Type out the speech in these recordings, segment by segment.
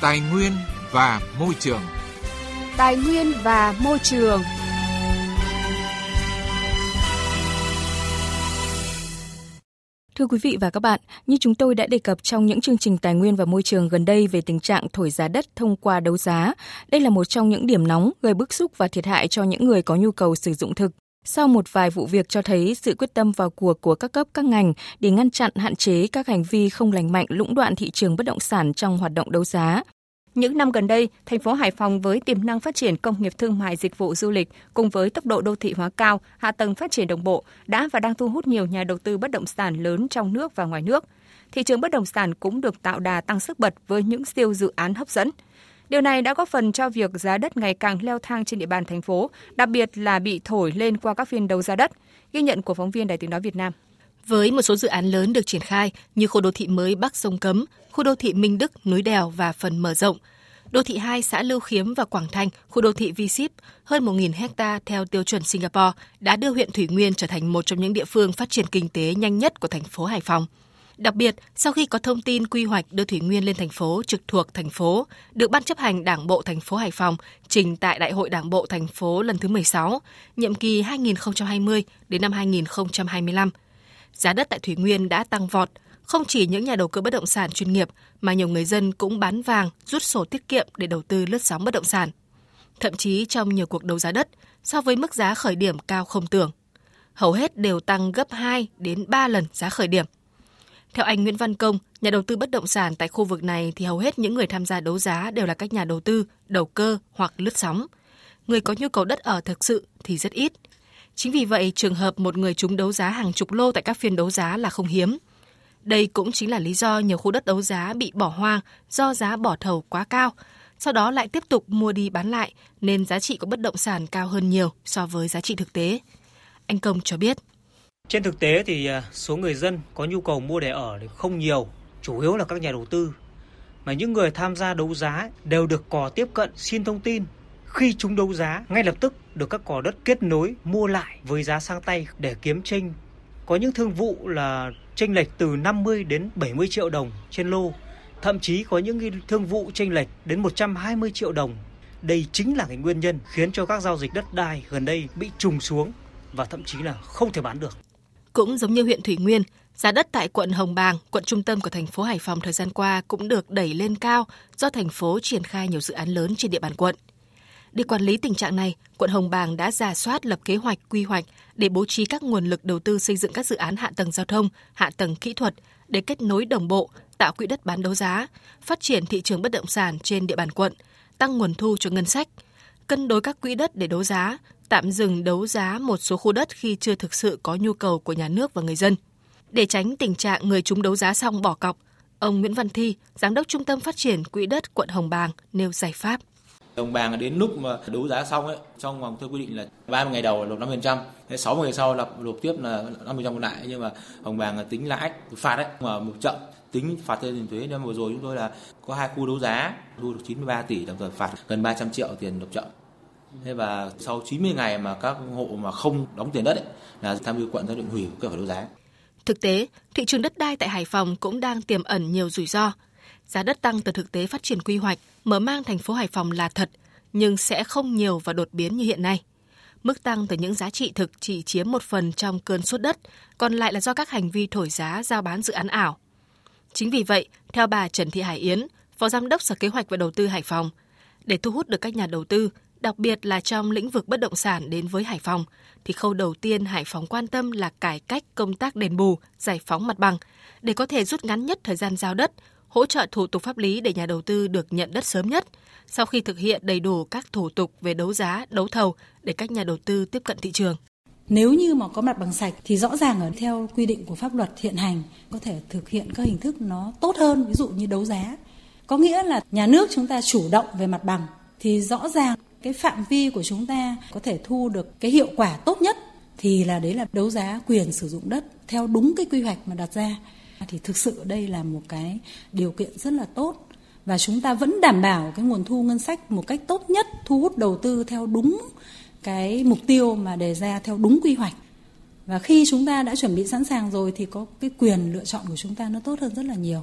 Tài nguyên và môi trường. Tài nguyên và môi trường. Thưa quý vị và các bạn, như chúng tôi đã đề cập trong những chương trình tài nguyên và môi trường gần đây về tình trạng thổi giá đất thông qua đấu giá, đây là một trong những điểm nóng gây bức xúc và thiệt hại cho những người có nhu cầu sử dụng thực. Sau một vài vụ việc cho thấy sự quyết tâm vào cuộc của các cấp các ngành để ngăn chặn hạn chế các hành vi không lành mạnh lũng đoạn thị trường bất động sản trong hoạt động đấu giá, những năm gần đây, thành phố Hải Phòng với tiềm năng phát triển công nghiệp thương mại dịch vụ du lịch cùng với tốc độ đô thị hóa cao, hạ tầng phát triển đồng bộ đã và đang thu hút nhiều nhà đầu tư bất động sản lớn trong nước và ngoài nước. Thị trường bất động sản cũng được tạo đà tăng sức bật với những siêu dự án hấp dẫn. Điều này đã góp phần cho việc giá đất ngày càng leo thang trên địa bàn thành phố, đặc biệt là bị thổi lên qua các phiên đấu giá đất. Ghi nhận của phóng viên Đài tiếng nói Việt Nam. Với một số dự án lớn được triển khai như khu đô thị mới Bắc Sông Cấm, khu đô thị Minh Đức, Núi Đèo và phần mở rộng, đô thị 2 xã Lưu Khiếm và Quảng Thanh, khu đô thị V Ship, hơn 1.000 hecta theo tiêu chuẩn Singapore đã đưa huyện Thủy Nguyên trở thành một trong những địa phương phát triển kinh tế nhanh nhất của thành phố Hải Phòng. Đặc biệt, sau khi có thông tin quy hoạch đưa Thủy Nguyên lên thành phố trực thuộc thành phố, được Ban chấp hành Đảng bộ thành phố Hải Phòng trình tại Đại hội Đảng bộ thành phố lần thứ 16, nhiệm kỳ 2020 đến năm 2025, giá đất tại Thủy Nguyên đã tăng vọt. Không chỉ những nhà đầu cơ bất động sản chuyên nghiệp mà nhiều người dân cũng bán vàng, rút sổ tiết kiệm để đầu tư lướt sóng bất động sản. Thậm chí trong nhiều cuộc đấu giá đất, so với mức giá khởi điểm cao không tưởng, hầu hết đều tăng gấp 2 đến 3 lần giá khởi điểm. Theo anh Nguyễn Văn Công, nhà đầu tư bất động sản tại khu vực này thì hầu hết những người tham gia đấu giá đều là các nhà đầu tư, đầu cơ hoặc lướt sóng. Người có nhu cầu đất ở thực sự thì rất ít – Chính vì vậy, trường hợp một người trúng đấu giá hàng chục lô tại các phiên đấu giá là không hiếm. Đây cũng chính là lý do nhiều khu đất đấu giá bị bỏ hoang do giá bỏ thầu quá cao, sau đó lại tiếp tục mua đi bán lại nên giá trị của bất động sản cao hơn nhiều so với giá trị thực tế. Anh Công cho biết. Trên thực tế thì à, số người dân có nhu cầu mua để ở thì không nhiều, chủ yếu là các nhà đầu tư. Mà những người tham gia đấu giá đều được cò tiếp cận xin thông tin khi chúng đấu giá, ngay lập tức được các cò đất kết nối mua lại với giá sang tay để kiếm tranh. Có những thương vụ là tranh lệch từ 50 đến 70 triệu đồng trên lô. Thậm chí có những thương vụ tranh lệch đến 120 triệu đồng. Đây chính là cái nguyên nhân khiến cho các giao dịch đất đai gần đây bị trùng xuống và thậm chí là không thể bán được. Cũng giống như huyện Thủy Nguyên, giá đất tại quận Hồng Bàng, quận trung tâm của thành phố Hải Phòng thời gian qua cũng được đẩy lên cao do thành phố triển khai nhiều dự án lớn trên địa bàn quận. Để quản lý tình trạng này, quận Hồng Bàng đã giả soát lập kế hoạch, quy hoạch để bố trí các nguồn lực đầu tư xây dựng các dự án hạ tầng giao thông, hạ tầng kỹ thuật để kết nối đồng bộ, tạo quỹ đất bán đấu giá, phát triển thị trường bất động sản trên địa bàn quận, tăng nguồn thu cho ngân sách, cân đối các quỹ đất để đấu giá, tạm dừng đấu giá một số khu đất khi chưa thực sự có nhu cầu của nhà nước và người dân. Để tránh tình trạng người chúng đấu giá xong bỏ cọc, ông Nguyễn Văn Thi, Giám đốc Trung tâm Phát triển Quỹ đất quận Hồng Bàng nêu giải pháp. Đồng bàng đến lúc mà đấu giá xong ấy, trong vòng theo quy định là 30 ngày đầu là nộp 5%, thế 60 ngày sau là nộp tiếp là 50% còn lại nhưng mà hồng bàng tính lãi phạt đấy mà một chậm tính phạt tiền thuế nên vừa rồi chúng tôi là có hai khu đấu giá thu được 93 tỷ đồng thời phạt gần 300 triệu tiền nộp chậm thế và sau 90 ngày mà các hộ mà không đóng tiền đất ấy, là tham mưu quận ra định hủy cơ phải đấu giá Thực tế, thị trường đất đai tại Hải Phòng cũng đang tiềm ẩn nhiều rủi ro Giá đất tăng từ thực tế phát triển quy hoạch, mở mang thành phố Hải Phòng là thật, nhưng sẽ không nhiều và đột biến như hiện nay. Mức tăng từ những giá trị thực chỉ chiếm một phần trong cơn sốt đất, còn lại là do các hành vi thổi giá giao bán dự án ảo. Chính vì vậy, theo bà Trần Thị Hải Yến, Phó Giám đốc Sở Kế hoạch và Đầu tư Hải Phòng, để thu hút được các nhà đầu tư, đặc biệt là trong lĩnh vực bất động sản đến với Hải Phòng, thì khâu đầu tiên Hải Phòng quan tâm là cải cách công tác đền bù, giải phóng mặt bằng, để có thể rút ngắn nhất thời gian giao đất, hỗ trợ thủ tục pháp lý để nhà đầu tư được nhận đất sớm nhất sau khi thực hiện đầy đủ các thủ tục về đấu giá, đấu thầu để các nhà đầu tư tiếp cận thị trường. Nếu như mà có mặt bằng sạch thì rõ ràng ở theo quy định của pháp luật hiện hành có thể thực hiện các hình thức nó tốt hơn, ví dụ như đấu giá. Có nghĩa là nhà nước chúng ta chủ động về mặt bằng thì rõ ràng cái phạm vi của chúng ta có thể thu được cái hiệu quả tốt nhất thì là đấy là đấu giá quyền sử dụng đất theo đúng cái quy hoạch mà đặt ra. Thì thực sự đây là một cái điều kiện rất là tốt và chúng ta vẫn đảm bảo cái nguồn thu ngân sách một cách tốt nhất, thu hút đầu tư theo đúng cái mục tiêu mà đề ra theo đúng quy hoạch. Và khi chúng ta đã chuẩn bị sẵn sàng rồi thì có cái quyền lựa chọn của chúng ta nó tốt hơn rất là nhiều.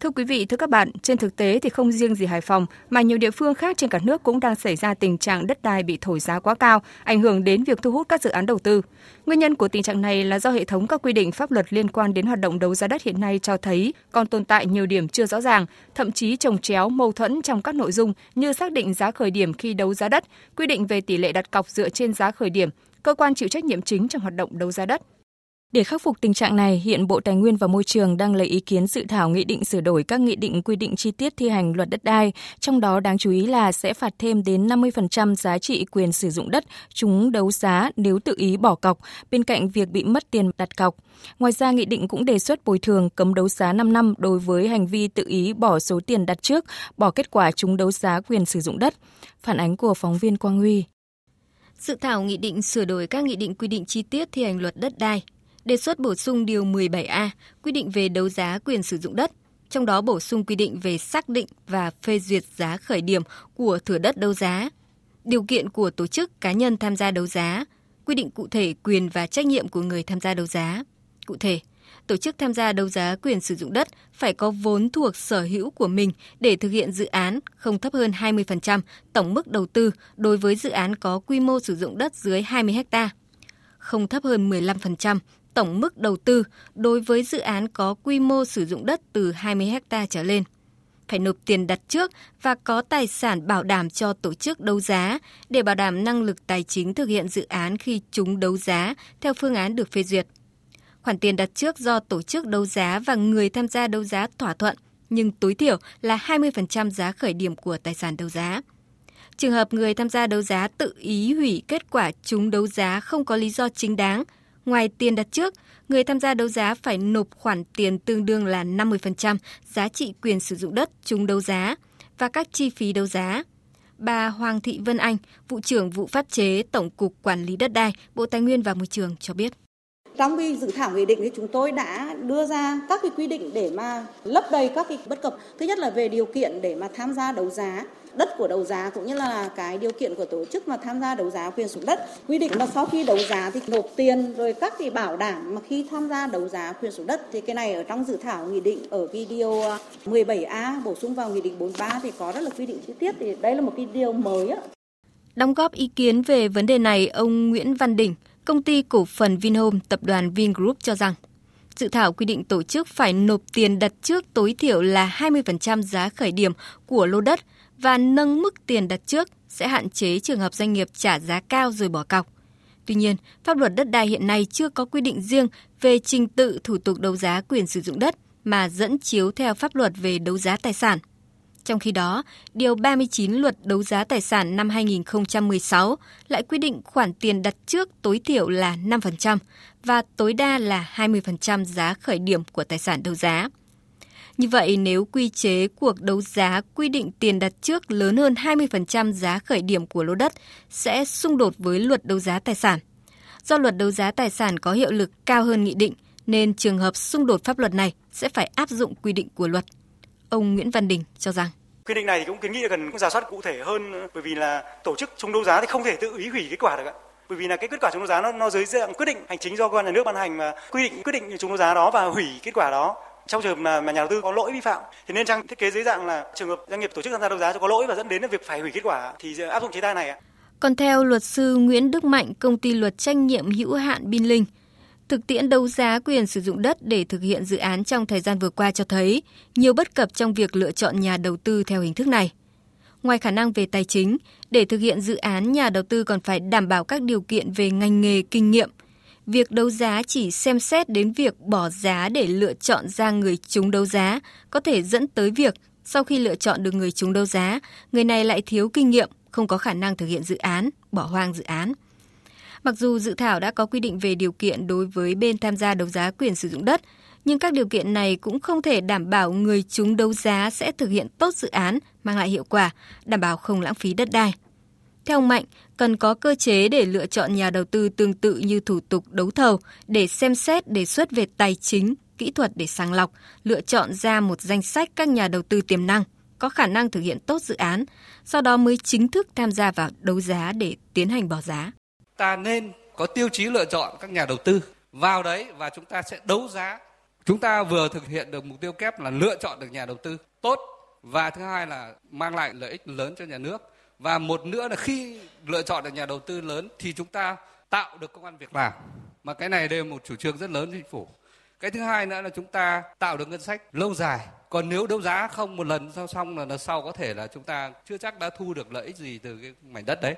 Thưa quý vị, thưa các bạn, trên thực tế thì không riêng gì Hải Phòng mà nhiều địa phương khác trên cả nước cũng đang xảy ra tình trạng đất đai bị thổi giá quá cao, ảnh hưởng đến việc thu hút các dự án đầu tư. Nguyên nhân của tình trạng này là do hệ thống các quy định pháp luật liên quan đến hoạt động đấu giá đất hiện nay cho thấy còn tồn tại nhiều điểm chưa rõ ràng, thậm chí trồng chéo mâu thuẫn trong các nội dung như xác định giá khởi điểm khi đấu giá đất, quy định về tỷ lệ đặt cọc dựa trên giá khởi điểm, cơ quan chịu trách nhiệm chính trong hoạt động đấu giá đất. Để khắc phục tình trạng này, hiện Bộ Tài nguyên và Môi trường đang lấy ý kiến dự thảo nghị định sửa đổi các nghị định quy định chi tiết thi hành luật đất đai, trong đó đáng chú ý là sẽ phạt thêm đến 50% giá trị quyền sử dụng đất chúng đấu giá nếu tự ý bỏ cọc, bên cạnh việc bị mất tiền đặt cọc. Ngoài ra, nghị định cũng đề xuất bồi thường cấm đấu giá 5 năm đối với hành vi tự ý bỏ số tiền đặt trước, bỏ kết quả chúng đấu giá quyền sử dụng đất. Phản ánh của phóng viên Quang Huy. Dự thảo nghị định sửa đổi các nghị định quy định chi tiết thi hành luật đất đai đề xuất bổ sung điều 17A quy định về đấu giá quyền sử dụng đất, trong đó bổ sung quy định về xác định và phê duyệt giá khởi điểm của thửa đất đấu giá, điều kiện của tổ chức cá nhân tham gia đấu giá, quy định cụ thể quyền và trách nhiệm của người tham gia đấu giá. Cụ thể, tổ chức tham gia đấu giá quyền sử dụng đất phải có vốn thuộc sở hữu của mình để thực hiện dự án không thấp hơn 20% tổng mức đầu tư đối với dự án có quy mô sử dụng đất dưới 20 ha, không thấp hơn 15% tổng mức đầu tư đối với dự án có quy mô sử dụng đất từ 20 ha trở lên. Phải nộp tiền đặt trước và có tài sản bảo đảm cho tổ chức đấu giá để bảo đảm năng lực tài chính thực hiện dự án khi chúng đấu giá theo phương án được phê duyệt. Khoản tiền đặt trước do tổ chức đấu giá và người tham gia đấu giá thỏa thuận, nhưng tối thiểu là 20% giá khởi điểm của tài sản đấu giá. Trường hợp người tham gia đấu giá tự ý hủy kết quả chúng đấu giá không có lý do chính đáng – Ngoài tiền đặt trước, người tham gia đấu giá phải nộp khoản tiền tương đương là 50% giá trị quyền sử dụng đất chúng đấu giá và các chi phí đấu giá. Bà Hoàng Thị Vân Anh, vụ trưởng vụ pháp chế Tổng cục Quản lý đất đai, Bộ Tài nguyên và Môi trường cho biết. Trong cái dự thảo nghị định thì chúng tôi đã đưa ra các cái quy định để mà lấp đầy các cái bất cập. Thứ nhất là về điều kiện để mà tham gia đấu giá đất của đấu giá cũng như là cái điều kiện của tổ chức mà tham gia đấu giá quyền sử dụng đất quy định là sau khi đấu giá thì nộp tiền rồi các cái bảo đảm mà khi tham gia đấu giá quyền sử dụng đất thì cái này ở trong dự thảo nghị định ở cái điều 17A bổ sung vào nghị định 43 thì có rất là quy định chi tiết thì đây là một cái điều mới á. Đóng góp ý kiến về vấn đề này, ông Nguyễn Văn Đình, công ty cổ phần Vinhome, tập đoàn Vingroup cho rằng Dự thảo quy định tổ chức phải nộp tiền đặt trước tối thiểu là 20% giá khởi điểm của lô đất và nâng mức tiền đặt trước sẽ hạn chế trường hợp doanh nghiệp trả giá cao rồi bỏ cọc. Tuy nhiên, pháp luật đất đai hiện nay chưa có quy định riêng về trình tự thủ tục đấu giá quyền sử dụng đất mà dẫn chiếu theo pháp luật về đấu giá tài sản. Trong khi đó, Điều 39 Luật Đấu giá Tài sản năm 2016 lại quy định khoản tiền đặt trước tối thiểu là 5% và tối đa là 20% giá khởi điểm của tài sản đấu giá. Như vậy, nếu quy chế cuộc đấu giá quy định tiền đặt trước lớn hơn 20% giá khởi điểm của lô đất sẽ xung đột với luật đấu giá tài sản. Do luật đấu giá tài sản có hiệu lực cao hơn nghị định, nên trường hợp xung đột pháp luật này sẽ phải áp dụng quy định của luật. Ông Nguyễn Văn Đình cho rằng quy định này thì cũng kiến nghị là cần giả soát cụ thể hơn bởi vì là tổ chức chung đấu giá thì không thể tự ý hủy kết quả được ạ bởi vì là cái kết quả chung đấu giá nó, nó dưới dạng quyết định hành chính do cơ quan nhà nước ban hành mà quy định quyết định chung đấu giá đó và hủy kết quả đó trong trường hợp mà, mà nhà đầu tư có lỗi vi phạm thì nên trang thiết kế dưới dạng là trường hợp doanh nghiệp tổ chức tham gia đấu giá có lỗi và dẫn đến việc phải hủy kết quả thì áp dụng chế tài này ạ. Còn theo luật sư Nguyễn Đức Mạnh, công ty luật trách nhiệm hữu hạn Bin Linh, thực tiễn đấu giá quyền sử dụng đất để thực hiện dự án trong thời gian vừa qua cho thấy nhiều bất cập trong việc lựa chọn nhà đầu tư theo hình thức này. Ngoài khả năng về tài chính, để thực hiện dự án, nhà đầu tư còn phải đảm bảo các điều kiện về ngành nghề, kinh nghiệm – việc đấu giá chỉ xem xét đến việc bỏ giá để lựa chọn ra người trúng đấu giá có thể dẫn tới việc sau khi lựa chọn được người trúng đấu giá, người này lại thiếu kinh nghiệm, không có khả năng thực hiện dự án, bỏ hoang dự án. Mặc dù dự thảo đã có quy định về điều kiện đối với bên tham gia đấu giá quyền sử dụng đất, nhưng các điều kiện này cũng không thể đảm bảo người chúng đấu giá sẽ thực hiện tốt dự án, mang lại hiệu quả, đảm bảo không lãng phí đất đai. Theo ông Mạnh, cần có cơ chế để lựa chọn nhà đầu tư tương tự như thủ tục đấu thầu để xem xét đề xuất về tài chính, kỹ thuật để sàng lọc, lựa chọn ra một danh sách các nhà đầu tư tiềm năng có khả năng thực hiện tốt dự án, sau đó mới chính thức tham gia vào đấu giá để tiến hành bỏ giá. Ta nên có tiêu chí lựa chọn các nhà đầu tư vào đấy và chúng ta sẽ đấu giá Chúng ta vừa thực hiện được mục tiêu kép là lựa chọn được nhà đầu tư tốt và thứ hai là mang lại lợi ích lớn cho nhà nước. Và một nữa là khi lựa chọn được nhà đầu tư lớn thì chúng ta tạo được công an việc làm. Mà cái này đây là một chủ trương rất lớn của chính phủ. Cái thứ hai nữa là chúng ta tạo được ngân sách lâu dài. Còn nếu đấu giá không một lần sau xong là sau có thể là chúng ta chưa chắc đã thu được lợi ích gì từ cái mảnh đất đấy.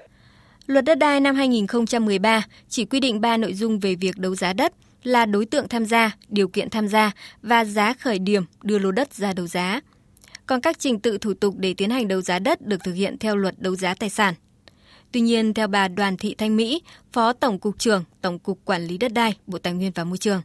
Luật đất đai năm 2013 chỉ quy định 3 nội dung về việc đấu giá đất là đối tượng tham gia, điều kiện tham gia và giá khởi điểm đưa lô đất ra đấu giá. Còn các trình tự thủ tục để tiến hành đấu giá đất được thực hiện theo luật đấu giá tài sản. Tuy nhiên, theo bà Đoàn Thị Thanh Mỹ, Phó Tổng cục trưởng Tổng cục Quản lý đất đai, Bộ Tài nguyên và Môi trường,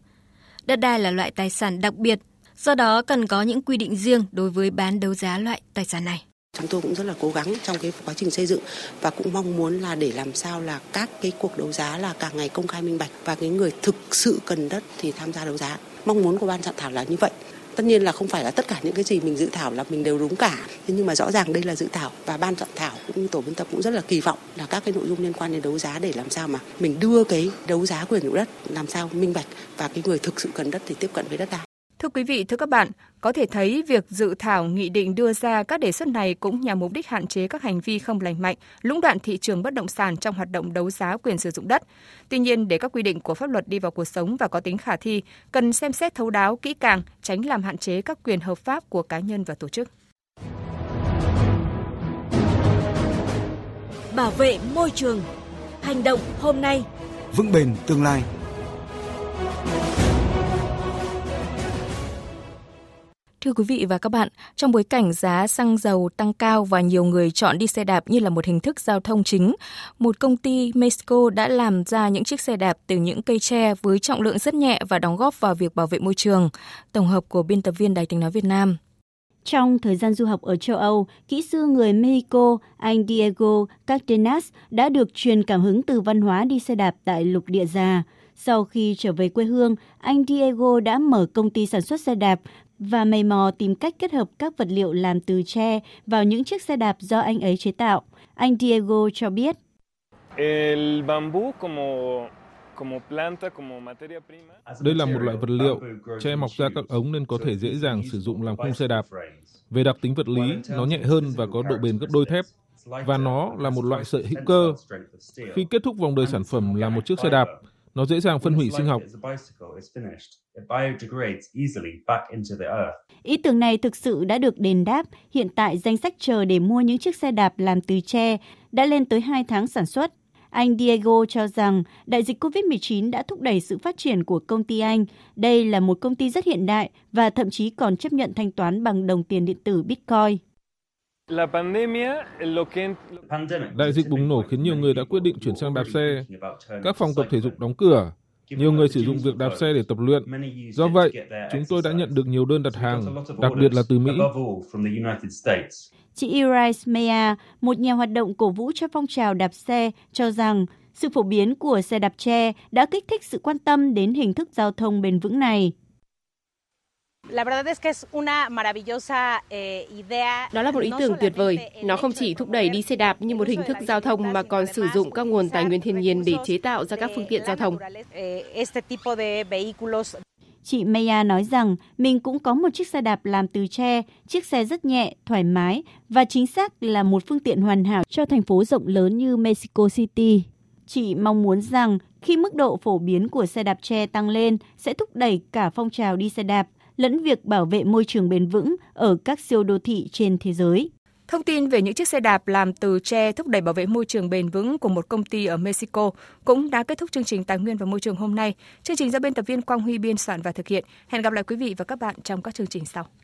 đất đai là loại tài sản đặc biệt, do đó cần có những quy định riêng đối với bán đấu giá loại tài sản này. Chúng tôi cũng rất là cố gắng trong cái quá trình xây dựng và cũng mong muốn là để làm sao là các cái cuộc đấu giá là càng ngày công khai minh bạch và cái người thực sự cần đất thì tham gia đấu giá. Mong muốn của ban soạn thảo là như vậy. Tất nhiên là không phải là tất cả những cái gì mình dự thảo là mình đều đúng cả. Thế nhưng mà rõ ràng đây là dự thảo và ban soạn thảo cũng như tổ biên tập cũng rất là kỳ vọng là các cái nội dung liên quan đến đấu giá để làm sao mà mình đưa cái đấu giá quyền chủ đất làm sao minh bạch và cái người thực sự cần đất thì tiếp cận với đất đai. Thưa quý vị, thưa các bạn, có thể thấy việc dự thảo nghị định đưa ra các đề xuất này cũng nhằm mục đích hạn chế các hành vi không lành mạnh, lũng đoạn thị trường bất động sản trong hoạt động đấu giá quyền sử dụng đất. Tuy nhiên, để các quy định của pháp luật đi vào cuộc sống và có tính khả thi, cần xem xét thấu đáo kỹ càng, tránh làm hạn chế các quyền hợp pháp của cá nhân và tổ chức. Bảo vệ môi trường. Hành động hôm nay. Vững bền tương lai. Thưa quý vị và các bạn, trong bối cảnh giá xăng dầu tăng cao và nhiều người chọn đi xe đạp như là một hình thức giao thông chính, một công ty Mexico đã làm ra những chiếc xe đạp từ những cây tre với trọng lượng rất nhẹ và đóng góp vào việc bảo vệ môi trường. Tổng hợp của biên tập viên Đài tiếng nói Việt Nam. Trong thời gian du học ở châu Âu, kỹ sư người Mexico anh Diego Cardenas đã được truyền cảm hứng từ văn hóa đi xe đạp tại lục địa già. Sau khi trở về quê hương, anh Diego đã mở công ty sản xuất xe đạp và mày mò tìm cách kết hợp các vật liệu làm từ tre vào những chiếc xe đạp do anh ấy chế tạo. Anh Diego cho biết. Đây là một loại vật liệu, tre mọc ra các ống nên có thể dễ dàng sử dụng làm khung xe đạp. Về đặc tính vật lý, nó nhẹ hơn và có độ bền gấp đôi thép. Và nó là một loại sợi hữu cơ. Khi kết thúc vòng đời sản phẩm là một chiếc xe đạp, nó dễ dàng phân hủy sinh học. Ý tưởng này thực sự đã được đền đáp. Hiện tại danh sách chờ để mua những chiếc xe đạp làm từ tre đã lên tới 2 tháng sản xuất. Anh Diego cho rằng đại dịch COVID-19 đã thúc đẩy sự phát triển của công ty anh. Đây là một công ty rất hiện đại và thậm chí còn chấp nhận thanh toán bằng đồng tiền điện tử Bitcoin. Đại dịch bùng nổ khiến nhiều người đã quyết định chuyển sang đạp xe. Các phòng tập thể dục đóng cửa. Nhiều người sử dụng việc đạp xe để tập luyện. Do vậy, chúng tôi đã nhận được nhiều đơn đặt hàng, đặc biệt là từ Mỹ. Chị Iris Meya, một nhà hoạt động cổ vũ cho phong trào đạp xe, cho rằng sự phổ biến của xe đạp tre đã kích thích sự quan tâm đến hình thức giao thông bền vững này. Eh, Đó là một ý tưởng tuyệt vời. Nó không chỉ thúc đẩy đi xe đạp như một hình thức giao thông mà còn sử dụng các nguồn tài nguyên thiên nhiên để chế tạo ra các phương tiện giao thông. Eh, Chị Maya nói rằng mình cũng có một chiếc xe đạp làm từ tre, chiếc xe rất nhẹ, thoải mái và chính xác là một phương tiện hoàn hảo cho thành phố rộng lớn như Mexico City. Chị mong muốn rằng khi mức độ phổ biến của xe đạp tre tăng lên sẽ thúc đẩy cả phong trào đi xe đạp lẫn việc bảo vệ môi trường bền vững ở các siêu đô thị trên thế giới. Thông tin về những chiếc xe đạp làm từ tre thúc đẩy bảo vệ môi trường bền vững của một công ty ở Mexico cũng đã kết thúc chương trình Tài nguyên và Môi trường hôm nay. Chương trình do biên tập viên Quang Huy biên soạn và thực hiện. Hẹn gặp lại quý vị và các bạn trong các chương trình sau.